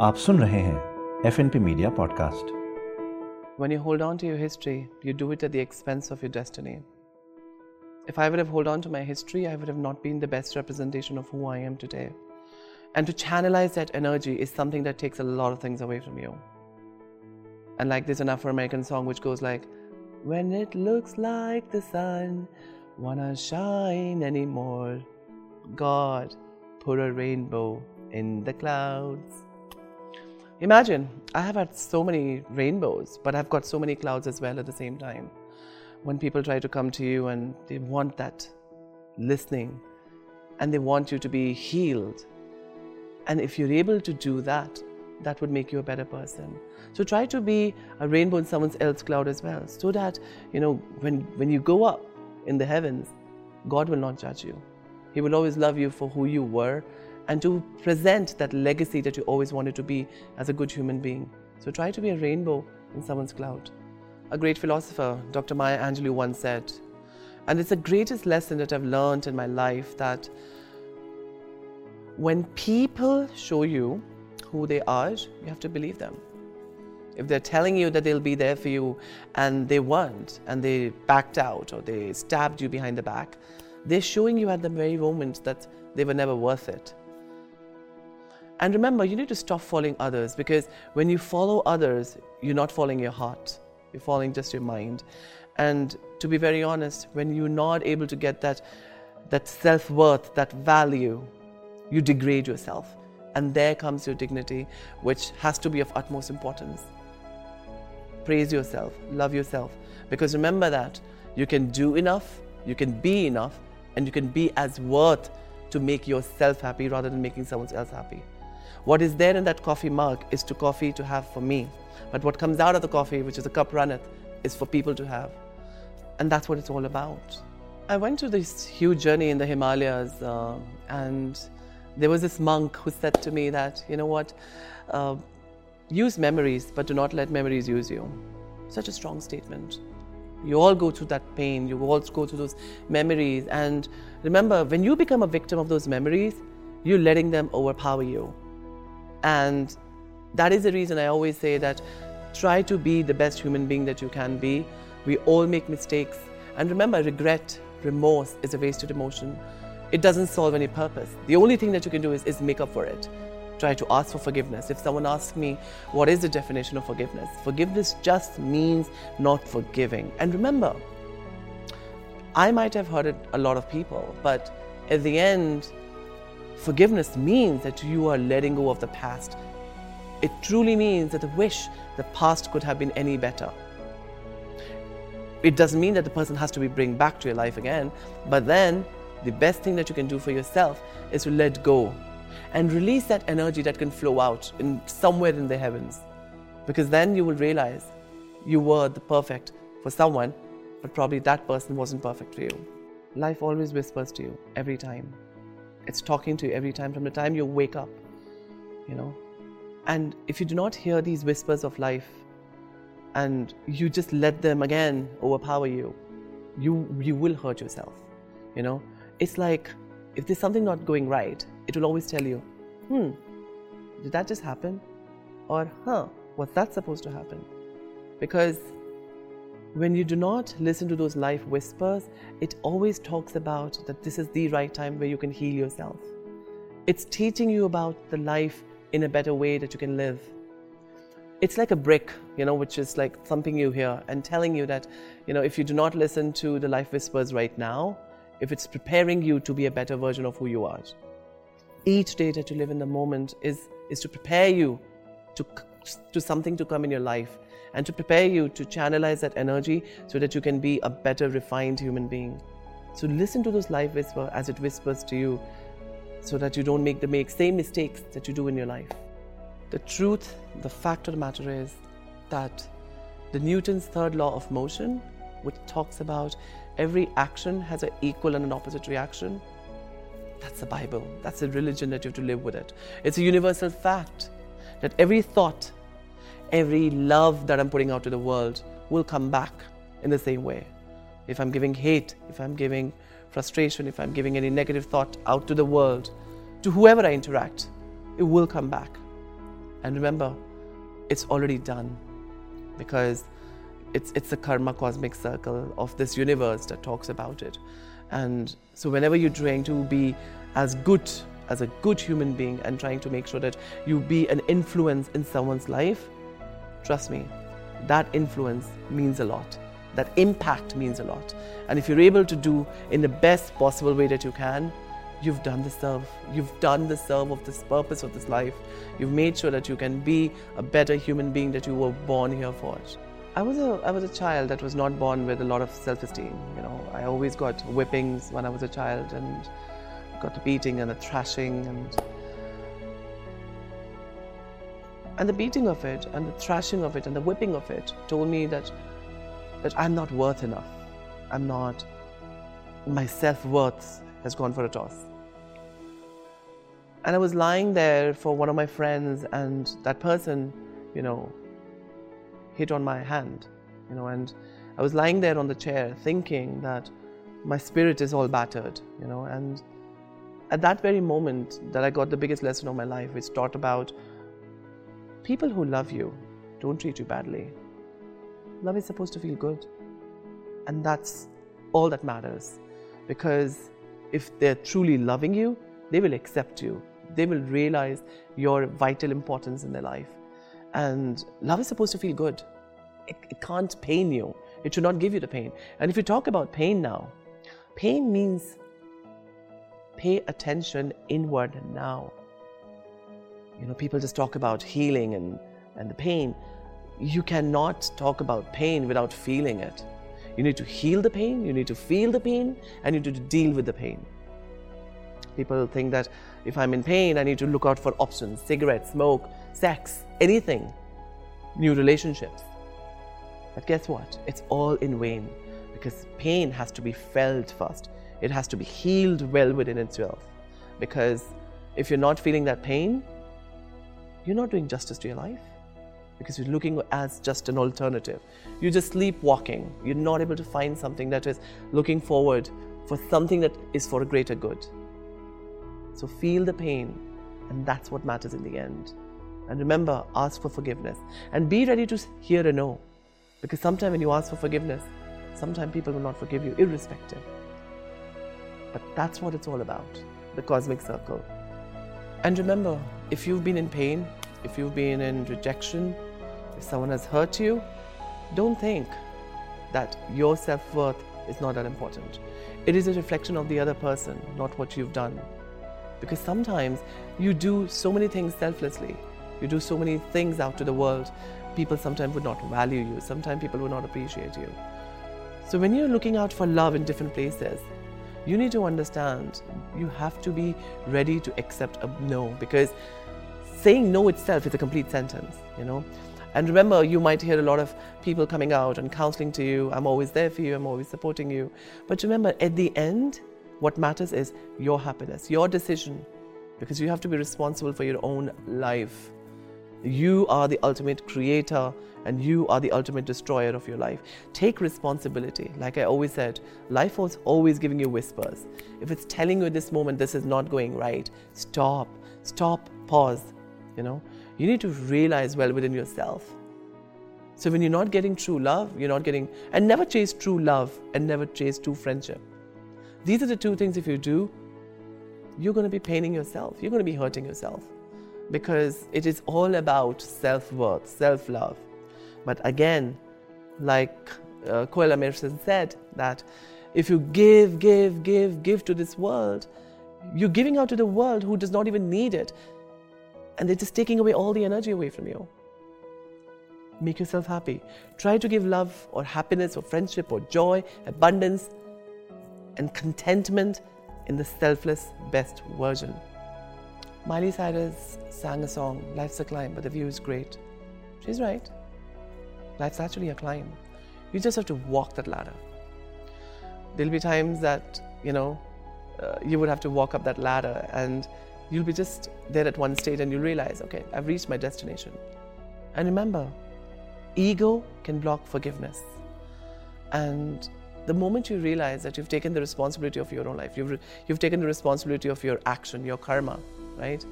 आप सुन रहे हैं F N P media podcast When you hold on to your history, you do it at the expense of your destiny. If I would have held on to my history, I would have not been the best representation of who I am today. And to channelize that energy is something that takes a lot of things away from you. And like there's an Afro American song which goes like, When it looks like the sun wanna shine anymore, God put a rainbow in the clouds. Imagine, I have had so many rainbows, but I've got so many clouds as well at the same time. When people try to come to you and they want that listening and they want you to be healed. And if you're able to do that, that would make you a better person. So try to be a rainbow in someone else's cloud as well, so that you know when when you go up in the heavens, God will not judge you. He will always love you for who you were and to present that legacy that you always wanted to be as a good human being. So try to be a rainbow in someone's cloud. A great philosopher, Dr. Maya Angelou, once said, and it's the greatest lesson that I've learned in my life that when people show you who they are, you have to believe them. If they're telling you that they'll be there for you and they weren't, and they backed out or they stabbed you behind the back, they're showing you at the very moment that they were never worth it. And remember, you need to stop following others because when you follow others, you're not following your heart, you're following just your mind. And to be very honest, when you're not able to get that, that self worth, that value, you degrade yourself. And there comes your dignity, which has to be of utmost importance. Praise yourself, love yourself, because remember that you can do enough, you can be enough, and you can be as worth to make yourself happy rather than making someone else happy. What is there in that coffee mug is to coffee to have for me. But what comes out of the coffee, which is a cup runneth, is for people to have. And that's what it's all about. I went to this huge journey in the Himalayas, uh, and there was this monk who said to me that, you know what, uh, use memories, but do not let memories use you. Such a strong statement. You all go through that pain, you all go through those memories. And remember, when you become a victim of those memories, you're letting them overpower you. And that is the reason I always say that try to be the best human being that you can be. We all make mistakes. And remember, regret, remorse is a wasted emotion. It doesn't solve any purpose. The only thing that you can do is, is make up for it. Try to ask for forgiveness. If someone asks me, what is the definition of forgiveness? Forgiveness just means not forgiving. And remember, I might have hurted a lot of people, but at the end, Forgiveness means that you are letting go of the past. It truly means that the wish the past could have been any better. It doesn't mean that the person has to be bring back to your life again, but then the best thing that you can do for yourself is to let go and release that energy that can flow out in somewhere in the heavens. Because then you will realize you were the perfect for someone, but probably that person wasn't perfect for you. Life always whispers to you every time. It's talking to you every time from the time you wake up, you know. And if you do not hear these whispers of life and you just let them again overpower you, you you will hurt yourself. You know? It's like if there's something not going right, it will always tell you, hmm, did that just happen? Or huh, was that supposed to happen? Because when you do not listen to those life whispers, it always talks about that this is the right time where you can heal yourself. It's teaching you about the life in a better way that you can live. It's like a brick, you know, which is like thumping you here and telling you that, you know, if you do not listen to the life whispers right now, if it's preparing you to be a better version of who you are. Each day that you live in the moment is, is to prepare you to, to something to come in your life and to prepare you to channelize that energy so that you can be a better, refined human being. So listen to those life whisper as it whispers to you so that you don't make the make same mistakes that you do in your life. The truth, the fact of the matter is that the Newton's third law of motion, which talks about every action has an equal and an opposite reaction, that's the Bible. That's the religion that you have to live with it. It's a universal fact that every thought every love that I'm putting out to the world will come back in the same way. If I'm giving hate, if I'm giving frustration, if I'm giving any negative thought out to the world, to whoever I interact, it will come back. And remember, it's already done because it's, it's the karma cosmic circle of this universe that talks about it. And so, whenever you're trying to be as good as a good human being and trying to make sure that you be an influence in someone's life, trust me, that influence means a lot. That impact means a lot. And if you're able to do in the best possible way that you can, you've done the serve. You've done the serve of this purpose of this life. You've made sure that you can be a better human being that you were born here for. I was a I was a child that was not born with a lot of self-esteem. You know, I always got whippings when I was a child and got the beating and the thrashing and and the beating of it and the thrashing of it and the whipping of it told me that that I'm not worth enough. I'm not my self-worth has gone for a toss. And I was lying there for one of my friends and that person, you know, hit on my hand, you know, and I was lying there on the chair thinking that my spirit is all battered, you know, and at that very moment that I got the biggest lesson of my life, which taught about people who love you don't treat you badly. Love is supposed to feel good. And that's all that matters. Because if they're truly loving you, they will accept you. They will realize your vital importance in their life. And love is supposed to feel good. It, it can't pain you. It should not give you the pain. And if you talk about pain now, pain means pay attention inward now. You know, people just talk about healing and, and the pain. You cannot talk about pain without feeling it. You need to heal the pain, you need to feel the pain, and you need to deal with the pain. People think that if I'm in pain, I need to look out for options cigarettes, smoke, sex, anything, new relationships. But guess what? It's all in vain because pain has to be felt first. It has to be healed well within itself. Because if you're not feeling that pain, you're not doing justice to your life because you're looking as just an alternative. You're just sleepwalking. You're not able to find something that is looking forward for something that is for a greater good. So feel the pain, and that's what matters in the end. And remember, ask for forgiveness and be ready to hear a no. Because sometimes when you ask for forgiveness, sometimes people will not forgive you, irrespective. But that's what it's all about the cosmic circle. And remember, if you've been in pain, if you've been in rejection, if someone has hurt you, don't think that your self worth is not that important. It is a reflection of the other person, not what you've done. Because sometimes you do so many things selflessly, you do so many things out to the world, people sometimes would not value you, sometimes people would not appreciate you. So when you're looking out for love in different places, you need to understand you have to be ready to accept a no because saying no itself is a complete sentence, you know. And remember, you might hear a lot of people coming out and counseling to you. I'm always there for you, I'm always supporting you. But remember, at the end, what matters is your happiness, your decision, because you have to be responsible for your own life. You are the ultimate creator and you are the ultimate destroyer of your life. Take responsibility. Like I always said, life was always giving you whispers. If it's telling you at this moment this is not going right, stop, stop, pause. You know, you need to realize well within yourself. So when you're not getting true love, you're not getting, and never chase true love and never chase true friendship. These are the two things if you do, you're going to be paining yourself, you're going to be hurting yourself because it is all about self worth, self love. But again, like uh, Emerson said, that if you give, give, give, give to this world, you're giving out to the world who does not even need it. And they're just taking away all the energy away from you. Make yourself happy. Try to give love or happiness or friendship or joy, abundance, and contentment in the selfless best version. Miley Cyrus sang a song, Life's a Climb, but the view is great. She's right. Life's actually a climb. You just have to walk that ladder. There'll be times that, you know, uh, you would have to walk up that ladder and you'll be just there at one stage and you'll realize, okay, I've reached my destination. And remember, ego can block forgiveness. And the moment you realize that you've taken the responsibility of your own life, you've, you've taken the responsibility of your action, your karma, right?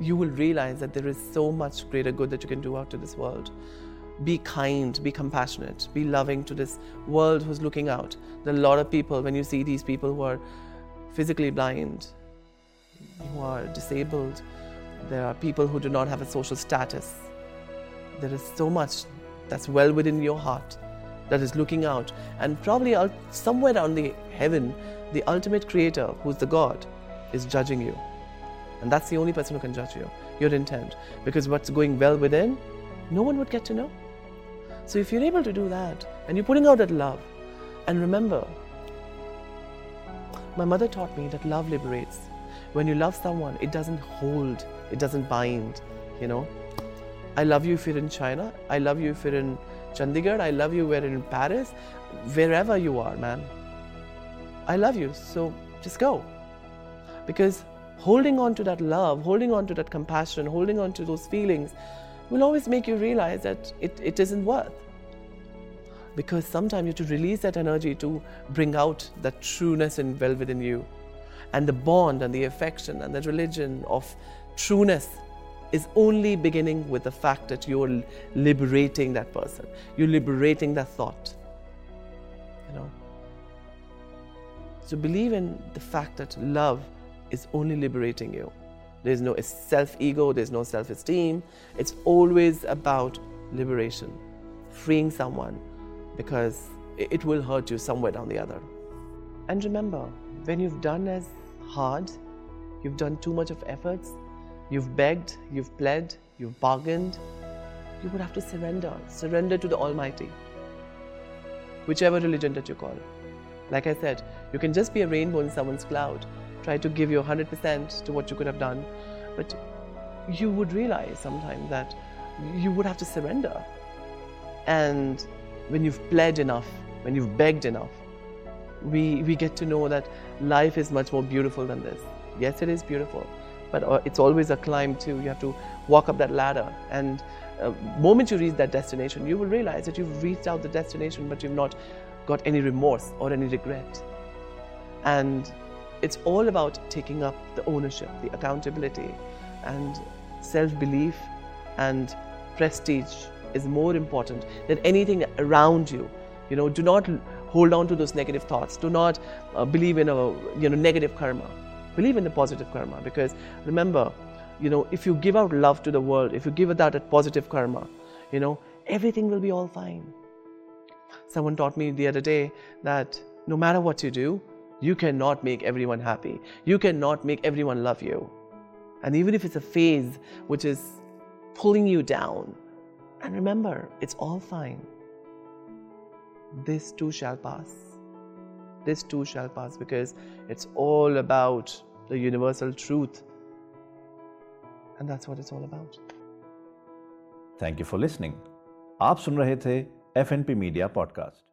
you will realize that there is so much greater good that you can do out to this world. Be kind, be compassionate, be loving to this world who's looking out. There are a lot of people, when you see these people who are physically blind, who are disabled, there are people who do not have a social status. There is so much that's well within your heart that is looking out, and probably somewhere down the heaven, the ultimate creator, who's the God, is judging you. And that's the only person who can judge you, your intent. Because what's going well within, no one would get to know. So if you're able to do that, and you're putting out that love, and remember, my mother taught me that love liberates. When you love someone, it doesn't hold, it doesn't bind, you know. I love you if you're in China, I love you if you're in Chandigarh, I love you where in Paris, wherever you are, man. I love you, so just go. Because holding on to that love, holding on to that compassion, holding on to those feelings will always make you realize that it, it isn't worth. Because sometimes you have to release that energy to bring out that trueness and well within you. And the bond and the affection and the religion of trueness is only beginning with the fact that you're liberating that person. You're liberating that thought. You know. So believe in the fact that love is only liberating you. There's no self ego, there's no self esteem. It's always about liberation, freeing someone because it will hurt you somewhere down the other. And remember, when you've done as hard, you've done too much of efforts, you've begged, you've pled, you've bargained, you would have to surrender. Surrender to the Almighty, whichever religion that you call. Like I said, you can just be a rainbow in someone's cloud, try to give you 100% to what you could have done. But you would realize sometimes that you would have to surrender. And when you've pled enough, when you've begged enough, we, we get to know that life is much more beautiful than this. Yes, it is beautiful, but uh, it's always a climb too. You have to walk up that ladder. And uh, moment you reach that destination, you will realize that you've reached out the destination, but you've not got any remorse or any regret. And it's all about taking up the ownership, the accountability, and self belief and prestige is more important than anything around you. You know, do not hold on to those negative thoughts. Do not uh, believe in a you know negative karma. Believe in the positive karma because remember, you know, if you give out love to the world, if you give out a positive karma, you know, everything will be all fine. Someone taught me the other day that no matter what you do, you cannot make everyone happy. You cannot make everyone love you. And even if it's a phase which is pulling you down, and remember, it's all fine. This too shall pass. This too shall pass because it's all about the universal truth. And that's what it's all about. Thank you for listening. आप सुन रहे थे F N P media podcast